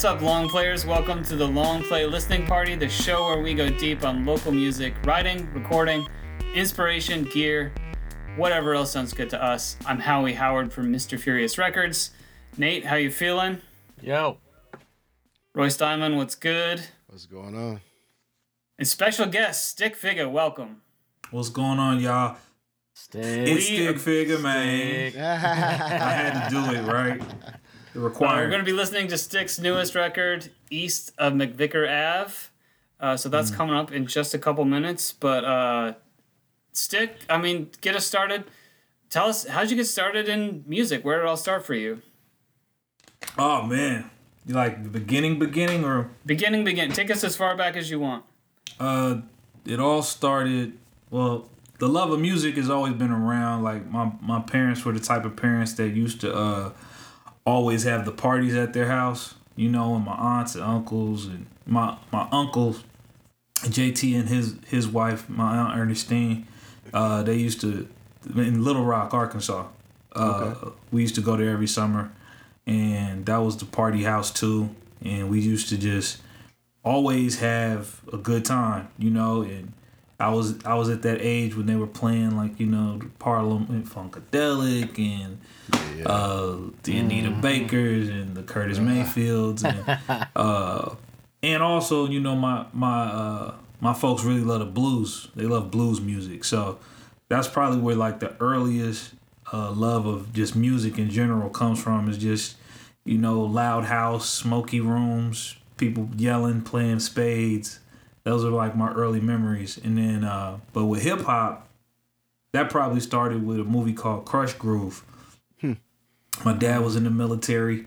What's up, long players? Welcome to the Long Play Listening Party, the show where we go deep on local music, writing, recording, inspiration, gear, whatever else sounds good to us. I'm Howie Howard from Mr. Furious Records. Nate, how you feeling? Yo. Royce Diamond, what's good? What's going on? And special guest, Stik Figa, welcome. What's going on, y'all? Stick. It's Stik Figa, man. I had to do it, right? Uh, required. we're going to be listening to Stick's newest record, East of MacVicar Ave. Uh, so that's coming up in just a couple minutes. But uh, Stick, I mean, get us started. Tell us, how'd you get started in music? Where did it all start for you? oh man, you like the beginning, beginning, or Beginning, begin. Take us as far back as you want. uh, it all started. Well, the love of music has always been around. Like my my parents were the type of parents that used to uh always have the parties at their house. You know, and my aunts and uncles and my my uncles, JT and his his wife, my aunt Ernestine. Uh, they used to in Little Rock, Arkansas. Uh, We used to go there every summer, and that was the party house too. And we used to just always have a good time, you know. And I was I was at that age when they were playing like you know the Parliament Funkadelic and uh, the Anita Bakers and the Curtis Mayfields and uh, and also you know my my uh, my folks really love the blues. They love blues music, so that's probably where like the earliest uh, love of just music in general comes from. Is just you know loud house, smoky rooms, people yelling, playing spades. Those are like my early memories. And then, uh, but with hip hop, that probably started with a movie called Krush Groove. My dad was in the military,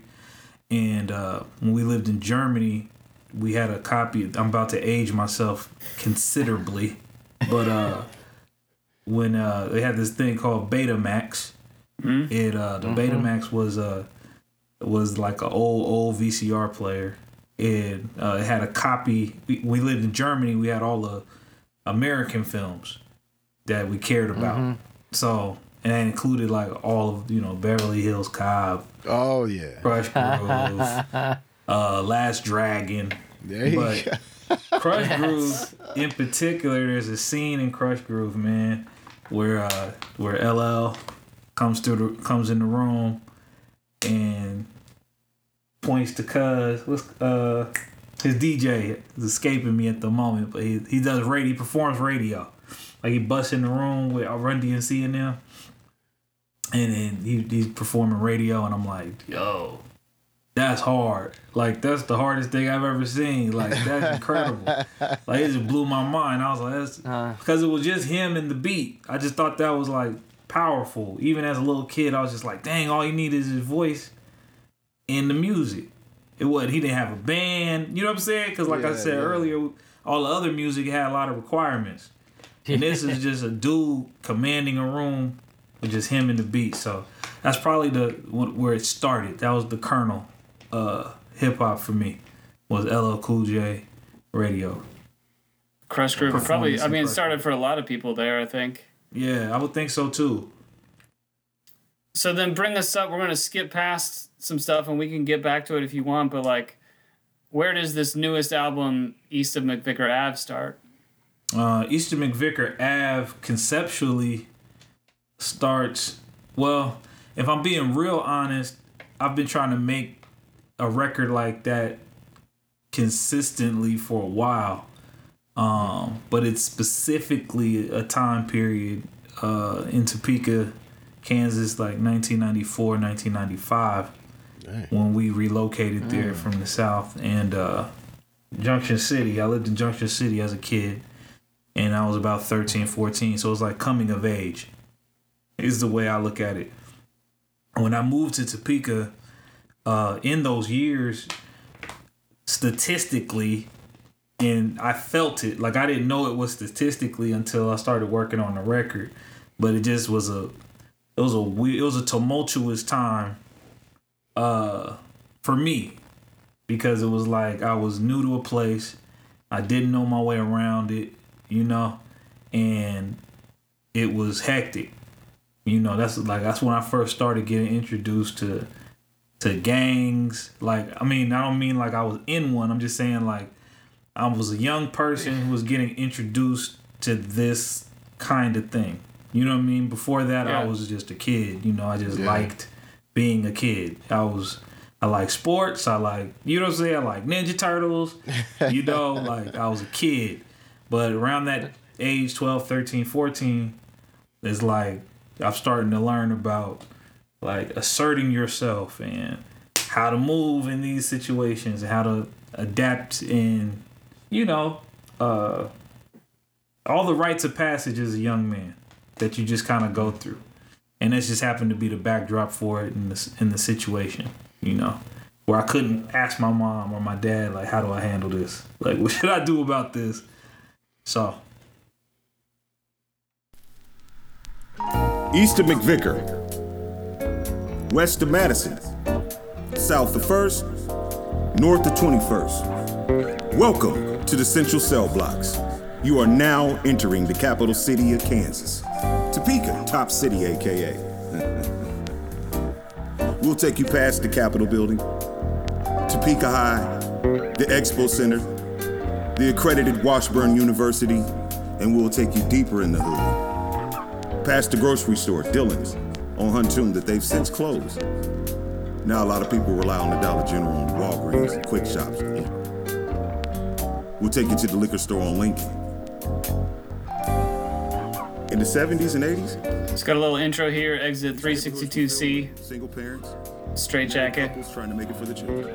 and uh, when we lived in Germany, we had a copy. I'm about to age myself considerably, but uh, when uh, they had this thing called Betamax, it uh, the Betamax was uh, was like an old old VCR player. And uh, it had a copy. We, we lived in Germany. We had all the American films that we cared about. So and that included like all of you know Beverly Hills Cop, Oh yeah. Krush Groove, uh, Last Dragon. There you But go. Crush Groove, in particular, there's a scene in Krush Groove, man, where uh, where LL comes through the comes in the room and points to Cuz. What's uh his DJ is escaping me at the moment, but he he does radio. He performs radio, like he busts in the room with Run DMC in there, and then he, he's performing radio, and I'm like, yo, that's hard. Like that's the hardest thing I've ever seen. Like that's incredible. like it just blew my mind. I was like, that's Uh. because it was just him and the beat. I just thought that was like powerful. Even as a little kid, I was just like, dang, all you need is his voice and the music. It was he didn't have a band. You know what I'm saying? Because like I said yeah. earlier, all the other music had a lot of requirements. And this is just a dude commanding a room with just him and the beat. So that's probably the where it started. That was the kernel, uh, hip hop for me. Was LL Cool J, radio. Krush Groove probably, I mean, it started for a lot of people there, I think. Yeah, I would think so too. So then bring us up. We're going to skip past some stuff and we can get back to it if you want, but like, where does this newest album, East of MacVicar Ave, start? Uh, East of MacVicar Ave conceptually starts. Well, if I'm being real honest, I've been trying to make a record like that consistently for a while. Um, but it's specifically a time period uh, in Topeka, Kansas, like 1994, 1995, Dang. when we relocated there from the south and uh, Junction City. I lived in Junction City as a kid, and I was about 13, 14, so it was like coming of age. Is the way I look at it. When I moved to Topeka, uh, in those years, statistically, and I felt it. Like I didn't know it was statistically until I started working on the record, but it just was a, it was a we- it was a tumultuous time, uh, for me, because it was like I was new to a place, I didn't know my way around it, you know, and it was hectic. You know, that's like that's when I first started getting introduced to to gangs. Like, I mean, I don't mean like I was in one. I'm just saying like I was a young person who was getting introduced to this kind of thing. You know what I mean? Before that, I was just a kid. You know, I just Yeah. liked being a kid. I was. I like sports. I like, you know what I'm saying? I like Ninja Turtles. You know, like I was a kid. But around that age, 12, 13, 14, it's like I'm starting to learn about like asserting yourself and how to move in these situations and how to adapt in, you know, uh, all the rites of passage as a young man that you just kind of go through. And this just happened to be the backdrop for it in the, in the situation, you know, where I couldn't ask my mom or my dad, like, how do I handle this? Like, what should I do about this? So, East of MacVicar, west of Madison, south of 1st, north of 21st. Welcome to the Central Cell Blocks. You are now entering the capital city of Kansas. Topeka, top city, aka. we'll take you past the Capitol building, Topeka High, the Expo Center, the accredited Washburn University, and we'll take you deeper in the hood past the grocery store, Dillon's, on Huntoon that they've since closed. Now a lot of people rely on the Dollar General and Walgreens and quick shops. We'll take you to the liquor store on Lincoln. In the 70s and 80s, It's got a little intro here. Exit 362C, single parents, straight jacket. couples trying to make it for the children.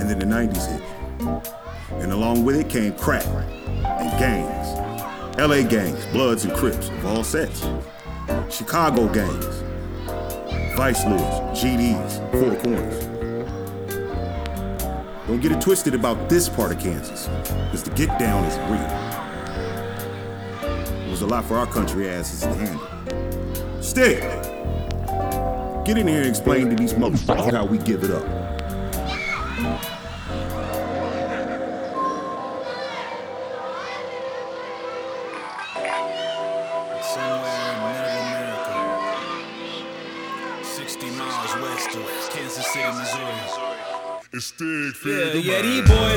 And then the 90s hit. And along with it came crack and gangs. LA gangs, Bloods and Crips of all sets. Chicago gangs. Vice Lords, GDs, Four Corners. Don't get it twisted about this part of Kansas, because the get down is real. It was a lot for our country asses to handle. Stick! Get in here and explain to these motherfuckers how we give it up. Somewhere in middle America, 60 miles west of Kansas City, Missouri. It's Stig Yeah, yeah, these boys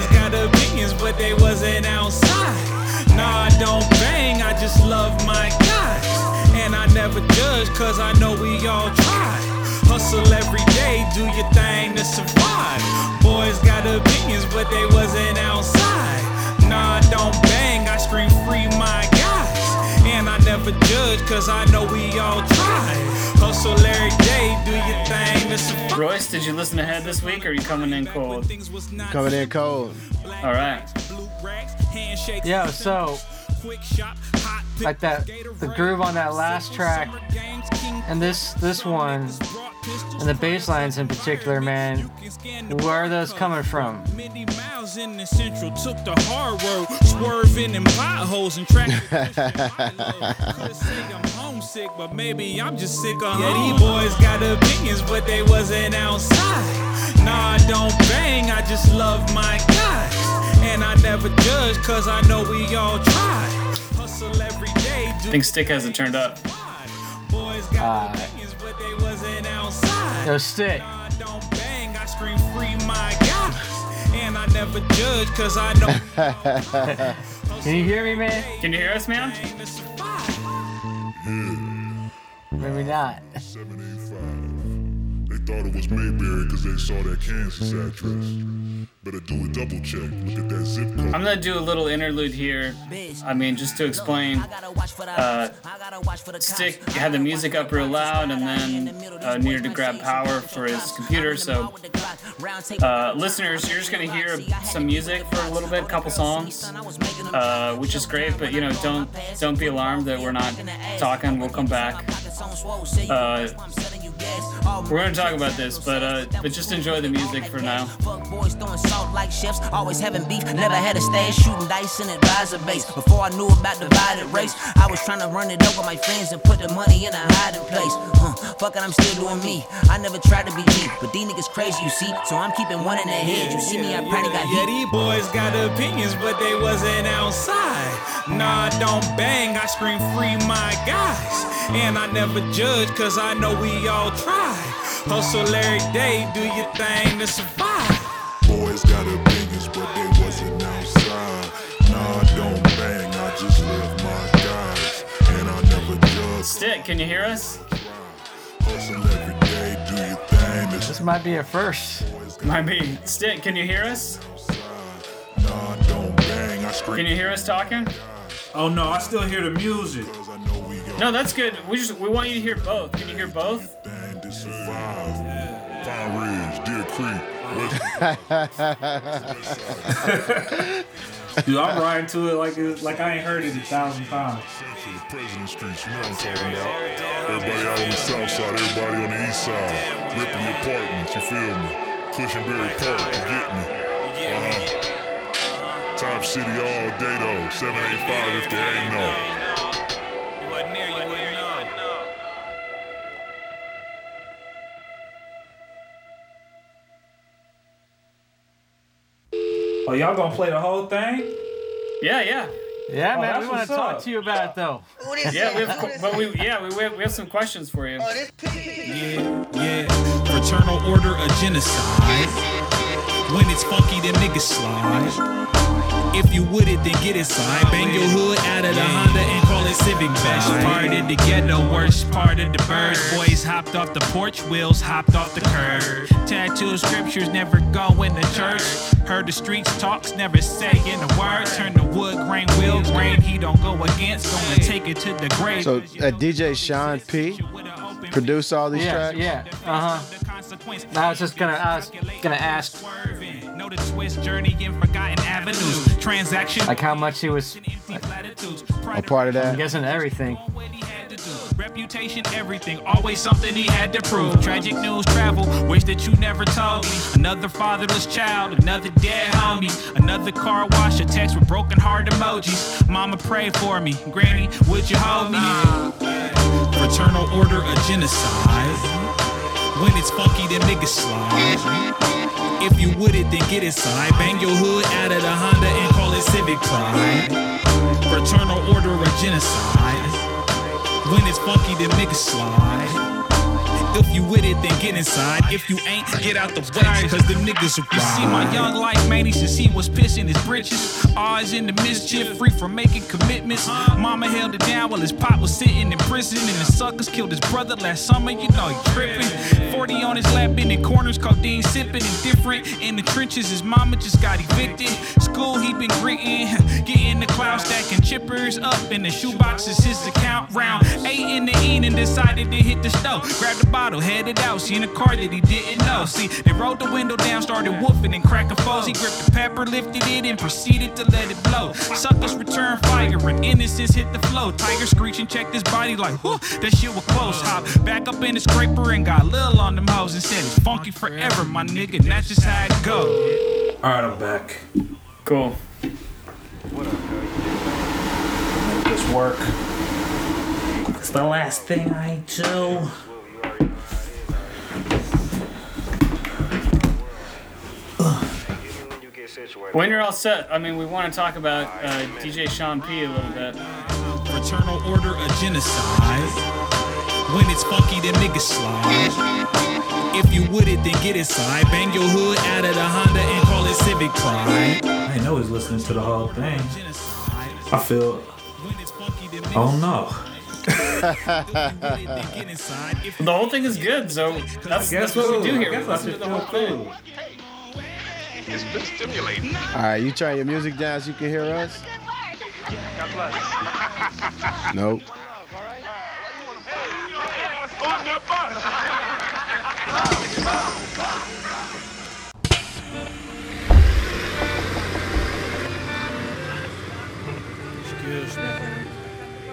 thing to. Boys got opinions, but they wasn't outside. Nah, don't bang, I scream free my guys. And I never judge, cause I know we all try. Hustle every day, do your thing to. Royce, did you listen ahead this week or are you coming in cold? Coming in cold. All right. Yeah, so like that the groove on that last track and this this one and the bass lines in particular, man, where are those coming from? Many miles in the central took the hard road, swerving in potholes and track. say homesick, but maybe I'm just sick of Yeah, these boys got opinions, but they wasn't outside. Nah, I don't bang, I just love my guys. And I never judge, cause I know we all try. I think Stick hasn't turned up. Boys got Uh, opinions, but they wasn't outside. Yo, stick. I don't bang, I scream free my guys. And I never judge, cause I know Can you hear me, man? Can you hear us, man? Maybe not. 785. Thought it was Mayberry because they saw that Kansas address. Better do a double check. Look at that zip code. I'm gonna do a little interlude here. I mean, just to explain. Uh, Stick had the music up real loud and then uh, needed to grab power for his computer. So, uh, listeners, you're just gonna hear some music for a little bit, a couple songs, uh, which is great. But you know, don't don't be alarmed that we're not talking. We'll come back. We're gonna talk about this, but uh, but just enjoy the music for now. Fuck boys throwing salt like chefs, always having beef. Never had a stash, shooting dice in advisor base. Before I knew about divided race, I was trying to run it up with my friends and put the money in a hiding place. Huh, fuck it, I'm still doing me. I never tried to be me, but these niggas crazy, you see. So I'm keeping one in their head. You see me, I probably got Yeah, these boys got opinions, but they wasn't outside. Nah, don't bang, I scream free my guys. And I never judge, cause I know we all try. Hustle every day, do your thing to survive. Boys got opinions, but they wasn't outside. Nah, I don't bang, I just live my guys. And I never judge. Stick, can you hear us? Hustle every day, do your thing. This This might be a first. Might be. Stick, can you hear us? Nah, don't bang, I scream. Can you hear us talking? Oh no, I still hear the music. Cause I know we got No, that's good. We just we want you to hear both. Can you hear both? bang to survive. Pine Ridge, Deer Creek, West Dude, I'm riding to it like it, like I ain't heard it a thousand times. President Street, you know what I'm talking about. Everybody out on the south side, everybody on the east side. Ripley Apartments, you feel me? Cushinberry Park, you get me? Uh-huh. Top City all day though, 785 if they ain't know. Oh, y'all gonna play the whole thing? Yeah, yeah. Yeah, Oh, man, that's we want what's to talk up. to you about it though. Yeah, we have, but we yeah we, we have, we have some questions for you. Yeah, yeah. Fraternal order of genocide. When it's funky, then niggas slide. If you with it, then get inside. Bang your hood out of the Honda and call it Civic Best part of the ghetto, worst part of the birds. Boys hopped off the porch, wheels hopped off the curb. Tattoo scriptures never go in the church. Heard the streets talks, never saying a word. Turn the wood grain wheel grain. He don't go against, gonna take it to the grave. So, uh, DJ Sean P produced all these Yeah, tracks. yeah. Uh huh. I was just gonna, I was gonna ask Know the twist journey in forgotten avenues. Transaction. like how much he was. A part of that. I'm that. guessing everything. Reputation, everything, always something he had to prove. Tragic news travel, wish that you never told me. Another fatherless child, another dead homie, another car wash, a text with broken heart emojis. Mama pray for me, Granny, would you hold me? Fraternal order of genocide. When it's funky, then niggas slide. If you with it, then get inside. Bang your hood out of the Honda and call it Civic Pride. Fraternal order of genocide. When it's funky, then niggas slide. If you with it, then get inside. If you ain't, get out the way, cause the niggas will You see my young life, man, he since he was pissing his britches. Always in the mischief, free from making commitments. Mama held it down while his pop was sitting in prison. And the suckers killed his brother last summer, you know he tripping. 40 on his lap, in the corners, codeine sipping and different. In the trenches, his mama just got evicted. School, he been gritting, getting the cloud stacking chippers up in the shoebox is his account round. Eight in the evening, decided to hit the stove. Grab the bottle, headed out, seen a car that he didn't know. See, they rolled the window down, started whooping and cracking foes. He gripped the pepper, lifted it, and proceeded to let it blow. Suckers return fire, and innocence hit the flow. Tiger screeching, checked his body like, whew, that shit was close. Hop back up in the scraper and got Lil on them hoes and said, it's funky forever, my nigga, and that's just how it go. All right, I'm back. Cool. Make this work. It's the last thing I do. When you're all set, I mean, we want to talk about uh, DJ Sean P a little bit. Fraternal order of genocide. When it's funky, then niggas slide. If you with it, then get inside. Bang your hood out of the Honda and call it Civic Pride. I know he's listening to the whole thing. I feel. When it's funky, then Oh no. slide. Get inside. If The whole thing is good, so that's, that's what we do here. We listen to the whole thing. All right, you try your music down so you can hear us. Nope.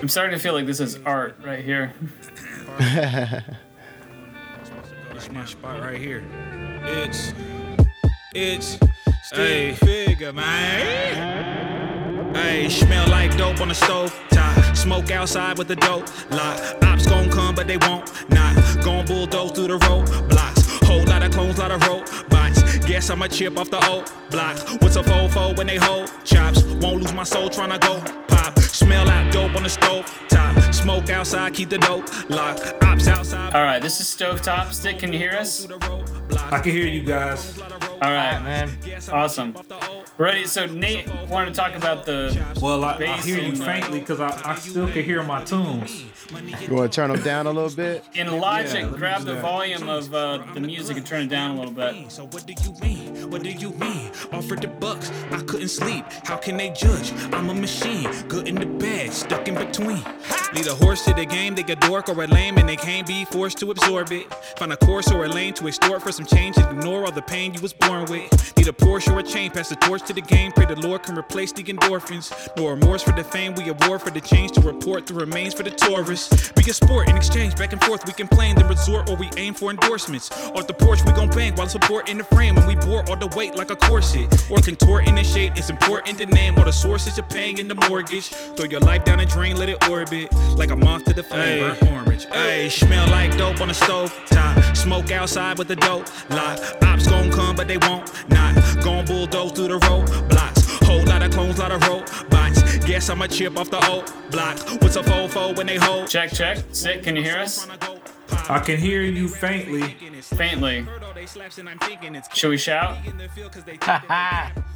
I'm starting to feel like this is art right here. It's my spot right here. It's it's Stik Figa, man. Hey, smell like dope on the stove top. Smoke outside with the dope lock. Ops gon' come, but they won't not. Gon' bulldoze through the road blocks. Whole lot of clones, lot of robots. Guess I'm a chip off the old block. What's a fofo when they hold chops? Won't lose my soul tryna go pop. Smell out dope on the stove top. Smoke outside, keep the dope locked. Ops outside. All right, this is Stovetop. Stick, can you hear us? I can hear you guys. All right, man. Awesome. Ready? So Nate wanted to talk about the. Well, I, I bass hear you and, faintly because I, I still can hear my tunes. You want to turn them down a little bit? In Logic, Yeah, grab the that. volume of uh, the music and turn it down a little bit. So what do you mean? What do you mean? Offered the bucks, I couldn't sleep. How can they judge? I'm a machine, good in the bad, stuck in between. Lead a horse to the game, they get dork or a lame, and they can't be forced to absorb it. Find a course or a lane to extort for some change and ignore all the pain you was born with. Need a Porsche or a chain, pass the torch to the game. Pray the Lord can replace the endorphins. No remorse for the fame, we award for the change to report the remains for the tourists. Be a sport in exchange, back and forth, we complain, then resort or we aim for endorsements. Off the porch, we gon' bang while support in the frame, and we bore all the weight like a corset. Or contort in the shade, it's important to name all the sources you're paying in the mortgage. Throw your life down a drain, let it orbit like a moth to the flame. Burnt orange. Hey, smell like dope on the stove top. Smoke outside with the dope lock. Ops gon' come, but they won't not. Gon' bulldoze through the roadblocks. Whole lot of clones, lot of robots. Guess I'm a chip off the old block. What's a fofo when they hold? Check, check. Stick, can you hear us? I can hear you faintly. Faintly. Should we shout?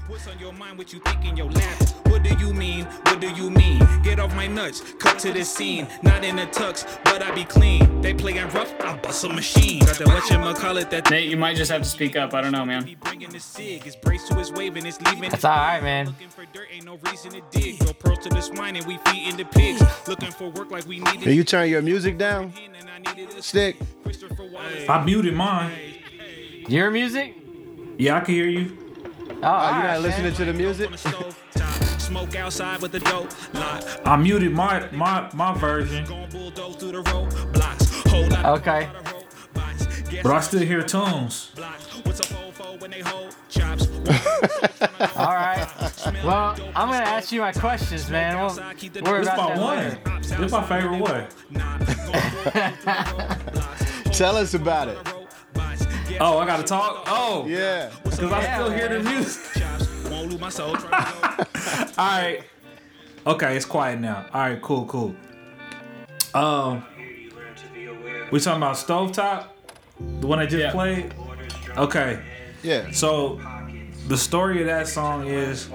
What's on your mind? What you think in your lap? What do you mean? What do you mean? Get off my nuts, cut to the scene. Not in the tux, but I be clean. They playin' rough, I bust a machine. Got that whatchamacallit that Nate, you might just have to speak up. I don't know, man. be bringing the sig. It's brace to his wave and it's leaving. That's all right, man. Looking for dirt, ain't no reason to dig. Go pearls to the swine and we feeding the pigs. Looking for work like we need Can you turn your music down? Stick. I muted mine. Your music? Yeah, I can hear you. Oh, Oh, all you right, not ah, listening to the music? Smoke outside with the dope lot. I muted my my my version, Gon' bulldoze through the roadblocks. Hold up. Okay. But I still hear tunes. What's a fofo when they hold chops? All right. Well, I'm gonna ask you my questions, man. We'll worry This about my that one. later. This my favorite one. Tell us about it. Oh, I gotta talk. Oh, Yeah. because I still hear the music. Won't lose my soul. All right. Okay, it's quiet now. All right, cool, cool. Um, we talking about stovetop, the one I just Yeah. played. Okay, Yeah. so the story of that song is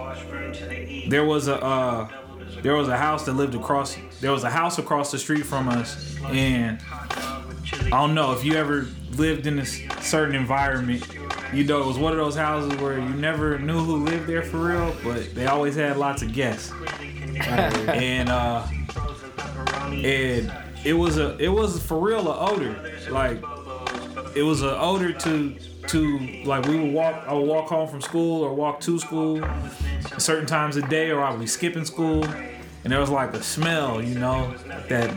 there was a uh, there was a house that lived across there was a house across the street from us, and I don't know if you ever lived in a certain environment. You know, it was one of those houses where you never knew who lived there for real, but they always had lots of guests. and uh, and it was a it was for real a odor like it was an odor to to like we would walk I would walk home from school or walk to school certain times a day or I would be skipping school. And there was like a smell you know that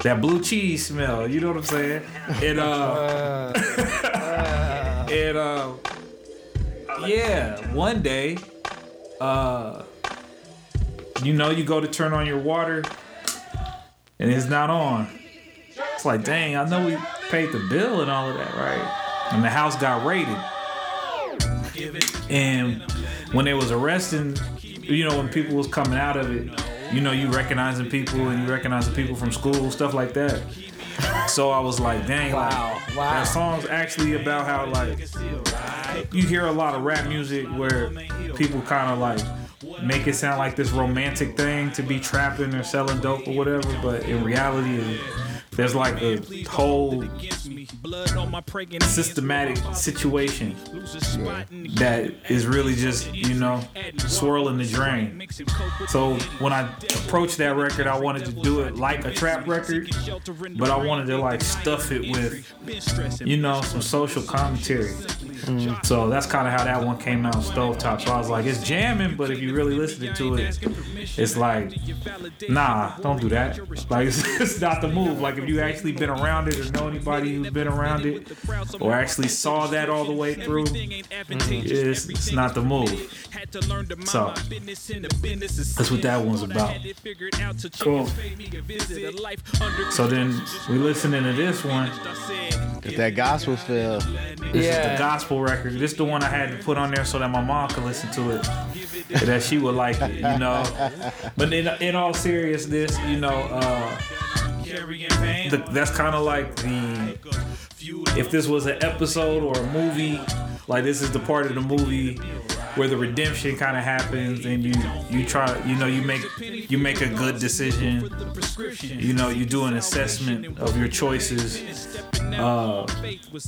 that blue cheese smell you know what I'm saying? And uh and uh yeah one day uh you know you go to turn on your water and it's not on. It's like dang I know we paid the bill and all of that right? And the house got raided. And when they was arresting you know when people was coming out of it you know you recognizing people and you recognizing people from school stuff like that. So I was like dang like, Wow, wow. that song's actually about how like you hear a lot of rap music where people kind of like make it sound like this romantic thing to be trapping or selling dope or whatever, but in reality, there's like a whole Blood on my pregnant systematic situation that is really just you know swirling the drain. So when I approached that record, I wanted to do it like a trap record, but I wanted to like stuff it with you know some social commentary. So that's kind of how that one came out, Stovetop. So I was like, it's jamming, but if you really listen to it, it's like, nah, don't do that. Like it's, it's not the move. Like if you actually been around it or know anybody who's been around it or actually saw that all the way through, it's, it's not the move. So that's what that one's about. Cool. So then we listening to this one. Get that gospel feel. This is the Yeah. gospel record. This is the one I had to put on there so that my mom could listen to it. that she would like it, you know. But in, in all seriousness, you know, uh, the, that's kind of like the if this was an episode or a movie, like this is the part of the movie where the redemption kind of happens and you you try you know you make you make a good decision you know you do an assessment of your choices uh,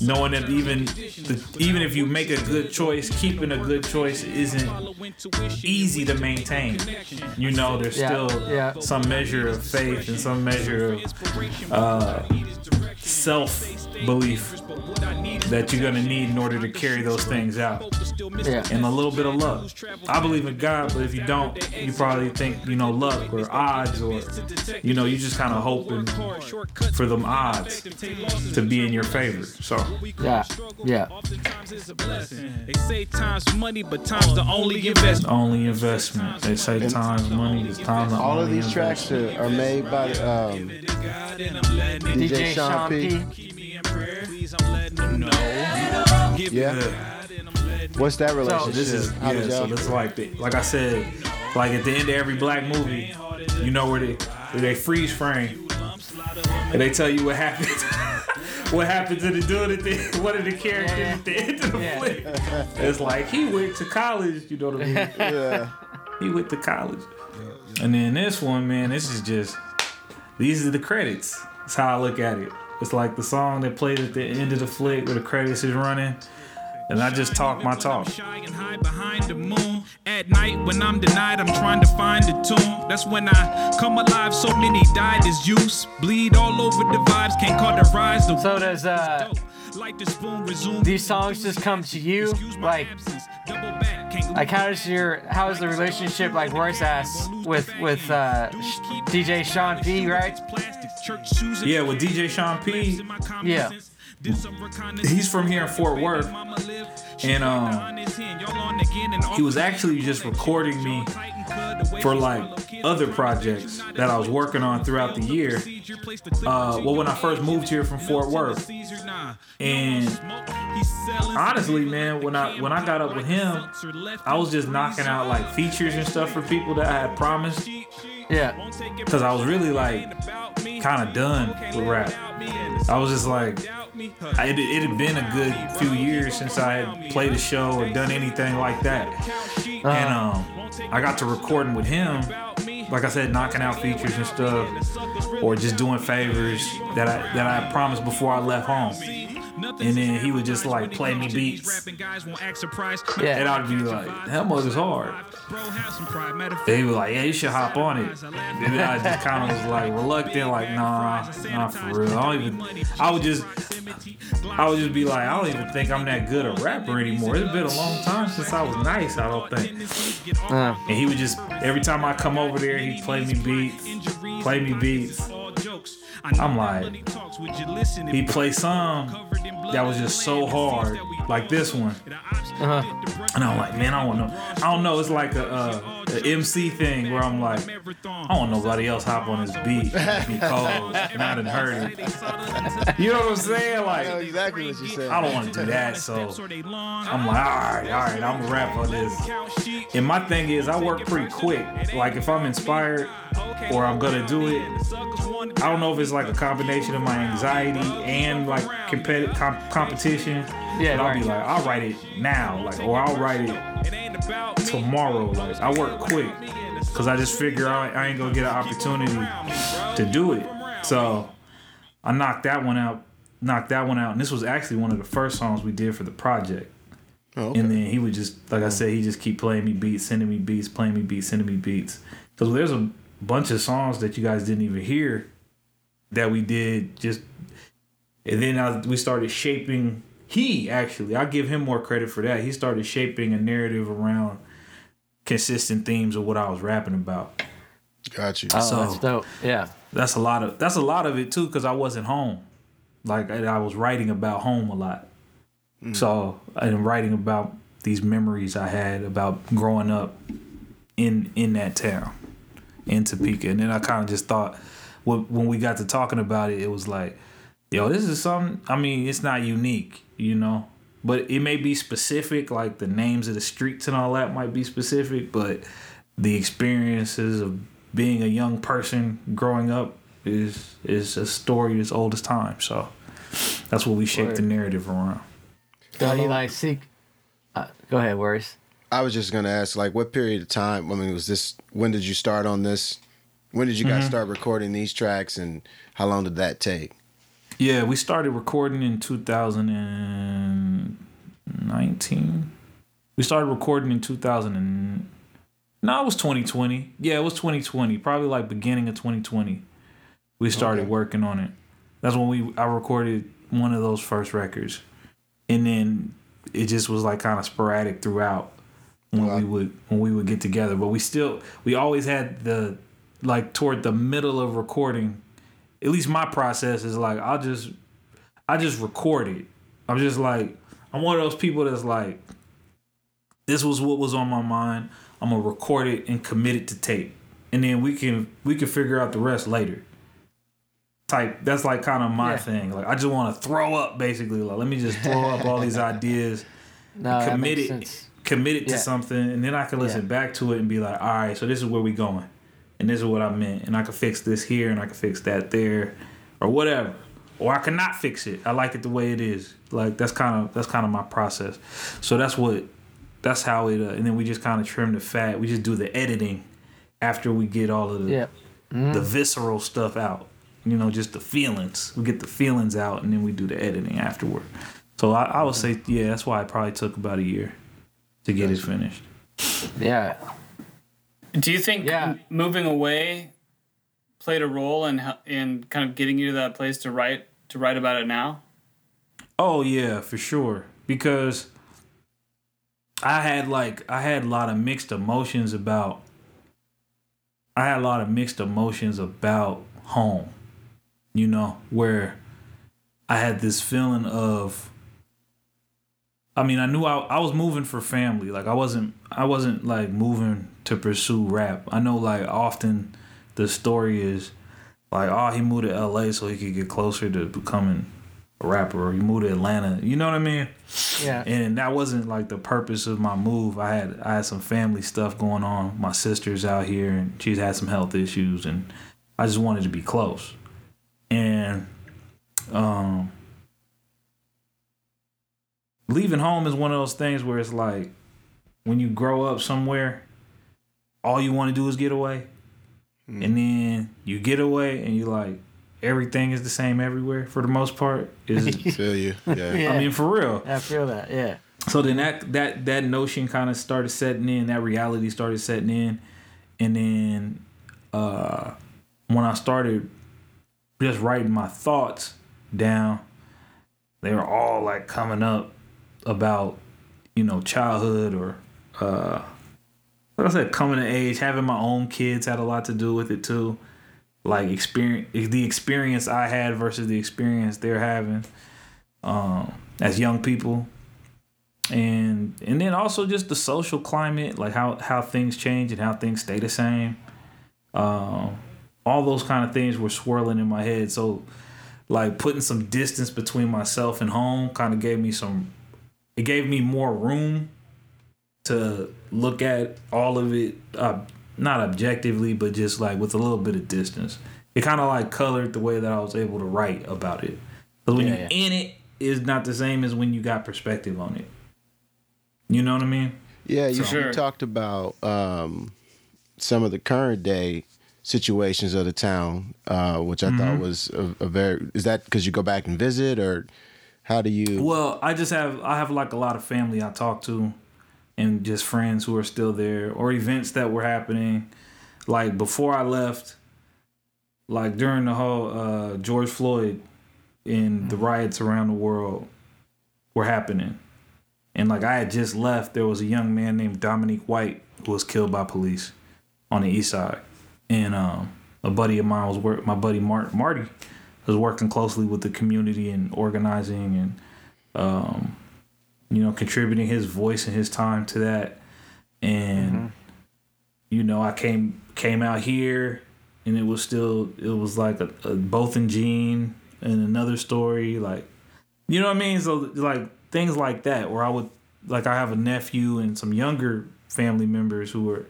knowing that even the, even if you make a good choice keeping a good choice isn't easy to maintain you know there's Yeah, still yeah. some measure of faith and some measure of uh, self belief that you're gonna need in order to carry those things out Yeah. and a little bit of luck. I believe in God, but if you don't, you probably think you know luck or odds or you know you just kind of hoping for them odds to be in your favor. So Yeah. Yeah. They say time's money, but time's the only investment. only investment. They say time's money is time. the All of these tracks are, are made by um, DJ, DJ Sean Sean P. P. Yeah. What's that relationship? This is How yeah. So y'all- this is like the, like I said, like at the end of every black movie, you know where they where they freeze frame and they tell you what happened. what happened to the dude at the one of the characters at the end of the Yeah. flick? It's like he went to college. You know what I mean? yeah. he went to college. And then this one, man, this is just these are the credits. That's how I look at it. It's like the song that played at the end of the flick where the credits is running. And I just talk my talk. Shy and hide behind the moon. At night when I'm denied, I'm trying to find a tune. That's when I come alive. So many died as use. Bleed all over the vibes. Can't cauterize the So does uh Light the spoon, resume. these songs just come to you? Like like how does your how is the relationship like Royce asked with with uh DJ Sean P, right? Yeah, with DJ Sean P, Yeah. He's from here in Fort Worth. And um he was actually just recording me for like other projects that I was working on throughout the year. Uh, well, when I first moved here from Fort Worth, and honestly, man, when I when I got up with him, I was just knocking out like features and stuff for people that I had promised Yeah. because I was really like kind of done with rap. I was just like, it, it had been a good few years since I had played a show or done anything like that. And um, I got to recording with him, like I said, knocking out features and stuff, or just doing favors that I that I promised before I left home. And then he would just like play me beats, and Yeah. I'd be like, "That mother's hard." And he was like, "Yeah, you should hop on it." And then I just kind of was like reluctant, like, "Nah, not for real." I don't even. I would just, I would just be like, "I don't even think I'm that good a rapper anymore." It's been a long time since I was nice. I don't think. Uh, And he would just every time I come over there, he'd play me beats, play me beats. I'm like, he play some that was just so hard, like this one. uh, And I'm like, man, I don't know. I don't know. It's like a, uh, a MC thing where I'm like, I don't want nobody else hop on this beat. It's be cold. And I done heard it. You know what I'm saying? I know Like, exactly what you said. I don't want to do that. So I'm like, all right, all right, I'm gonna rap on this. And my thing is, I work pretty quick. Like if I'm inspired or I'm gonna do it, I don't know if it's like a combination of my anxiety and like competitive com- competition. Yeah, but I'll be like, I'll write it now, like, or I'll write it tomorrow. Like, I work quick because I just figure I, I ain't gonna get an opportunity to do it. So I knocked that one out, knocked that one out, and this was actually one of the first songs we did for the project. Oh, okay. And then he would just, like I said, he just keep playing me beats, sending me beats, playing me beats, sending me beats. Because there's a bunch of songs that you guys didn't even hear that we did just, and then I, we started shaping. He actually, I give him more credit for that. He started shaping a narrative around consistent themes of what I was rapping about. Got you. oh, So- that's dope. Yeah. That's a lot of that's a lot of it too, because I wasn't home. Like I, I was writing about home a lot. Mm. So and writing about these memories I had about growing up in in that town, in Topeka, and then I kind of just thought, when when we got to talking about it, it was like, yo, this is something. I mean, it's not unique, you know. but it may be specific, like the names of the streets and all that might be specific, but the experiences of being a young person growing up is is a story as old as time. So that's what we shape Word. the narrative around. So you like seek? Uh, go ahead, worries. I was just gonna ask, like, what period of time? I mean, was this? When did you start on this? When did you guys mm-hmm. start recording these tracks, and how long did that take? Yeah, we started recording in 2019. We started recording in 2000 and no, it was 2020. Yeah, it was 2020. Probably like beginning of 2020. We started Okay. working on it. That's when we I recorded one of those first records, and then it just was like kind of sporadic throughout when Wow. we would when we would get together. But we still we always had the like toward the middle of recording. At least my process is like I'll just I just record it. I'm just like I'm one of those people that's like this was what was on my mind. I'm gonna record it and commit it to tape, and then we can we can figure out the rest later. Type that's like kind of my Yeah. thing. Like I just want to throw up basically. Like let me just throw up all these ideas, No, commit it, sense. Commit it to Yeah. something, and then I can listen Yeah. back to it and be like, all right, so this is where we going, and this is what I meant, and I can fix this here, and I can fix that there, or whatever, or I cannot fix it. I like it the way it is. Like that's kind of that's kind of my process. So that's what that's how it. Uh, and then we just kind of trim the fat. We just do the editing after we get all of the Yep. the visceral stuff out. You know, just the feelings. We get the feelings out, and then we do the editing afterward. So I, I would say, yeah, that's why it probably took about a year to get it finished. Yeah. Do you think Yeah. moving away played a role in in kind of getting you to that place to write to write about it now? Oh yeah, for sure. Because I had like I had a lot of mixed emotions about I had a lot of mixed emotions about home. You know, where I had this feeling of I mean, I knew I, I was moving for family. Like I wasn't I wasn't like moving to pursue rap. I know like often the story is like, oh, he moved to LA so he could get closer to becoming a rapper, or he moved to Atlanta. You know what I mean? Yeah. And that wasn't like the purpose of my move. I had I had some family stuff going on. My sister's out here, and she's had some health issues, and I just wanted to be close. And um, leaving home is one of those things where it's like when you grow up somewhere, all you want to do is get away, and then you get away, and you like everything is the same everywhere for the most part. Is Feel you? Yeah. Yeah. I mean for real. I feel that. Yeah. So then that that that notion kind of started setting in. That reality started setting in, and then uh, when I started just writing my thoughts down, they were all like coming up about you know childhood or uh, like I said, coming to age, having my own kids had a lot to do with it too. Like experience, the experience I had versus the experience they're having um, as young people and and then also just the social climate, like how how things change and how things stay the same. Um, all those kind of things were swirling in my head. So, like putting some distance between myself and home kind of gave me some. It gave me more room to look at all of it, uh, not objectively, but just like with a little bit of distance. It kind of like colored the way that I was able to write about it. Because when Yeah, you're yeah. in it, is not the same as when you got perspective on it. You know what I mean? Yeah, you, sure. you talked about um, some of the current day situations of the town, uh, which I Mm-hmm. thought was a, a very. Is that because you go back and visit, or how do you? Well, I just have I have like a lot of family I talk to, and just friends who are still there, or events that were happening. Like before I left, like during the whole uh, George Floyd and the riots around the world were happening, and like I had just left, there was a young man named Dominique White who was killed by police on the east side, and um, a buddy of mine was work. My buddy Mart Marty was working closely with the community and organizing and um, you know contributing his voice and his time to that. And you know i came came out here and it was still it was like a, a Botham Jean and another story like you know what i mean? So like things like that where I would like I have a nephew and some younger family members who are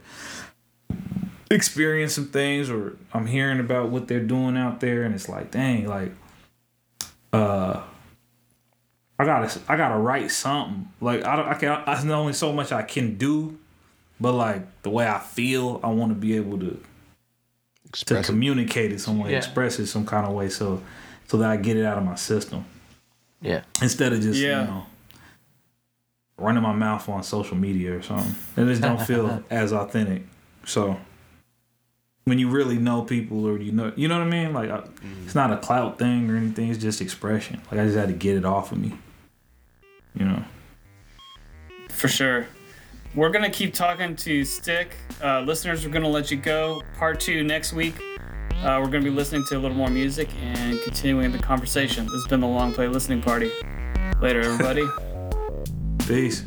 experiencing things or I'm hearing about what they're doing out there and it's like dang like uh I gotta I gotta write something like I don't I can I know only so much I can do but like the way I feel I want to be able to Express to it. communicate it some way Yeah. express it some kind of way so so that I get it out of my system Yeah. instead of just Yeah. you know running my mouth on social media or something. It just don't feel as authentic. So when you really know people or you know you know what I mean, like I, it's not a clout thing or anything. It's just expression. Like I just had to get it off of me. You know. For sure. We're gonna keep talking to Stik. Uh, listeners, we're gonna let you go. Part two next week. Uh, we're gonna be listening to a little more music and continuing the conversation. This has been the Long Play Listening Party. Later, everybody. Peace.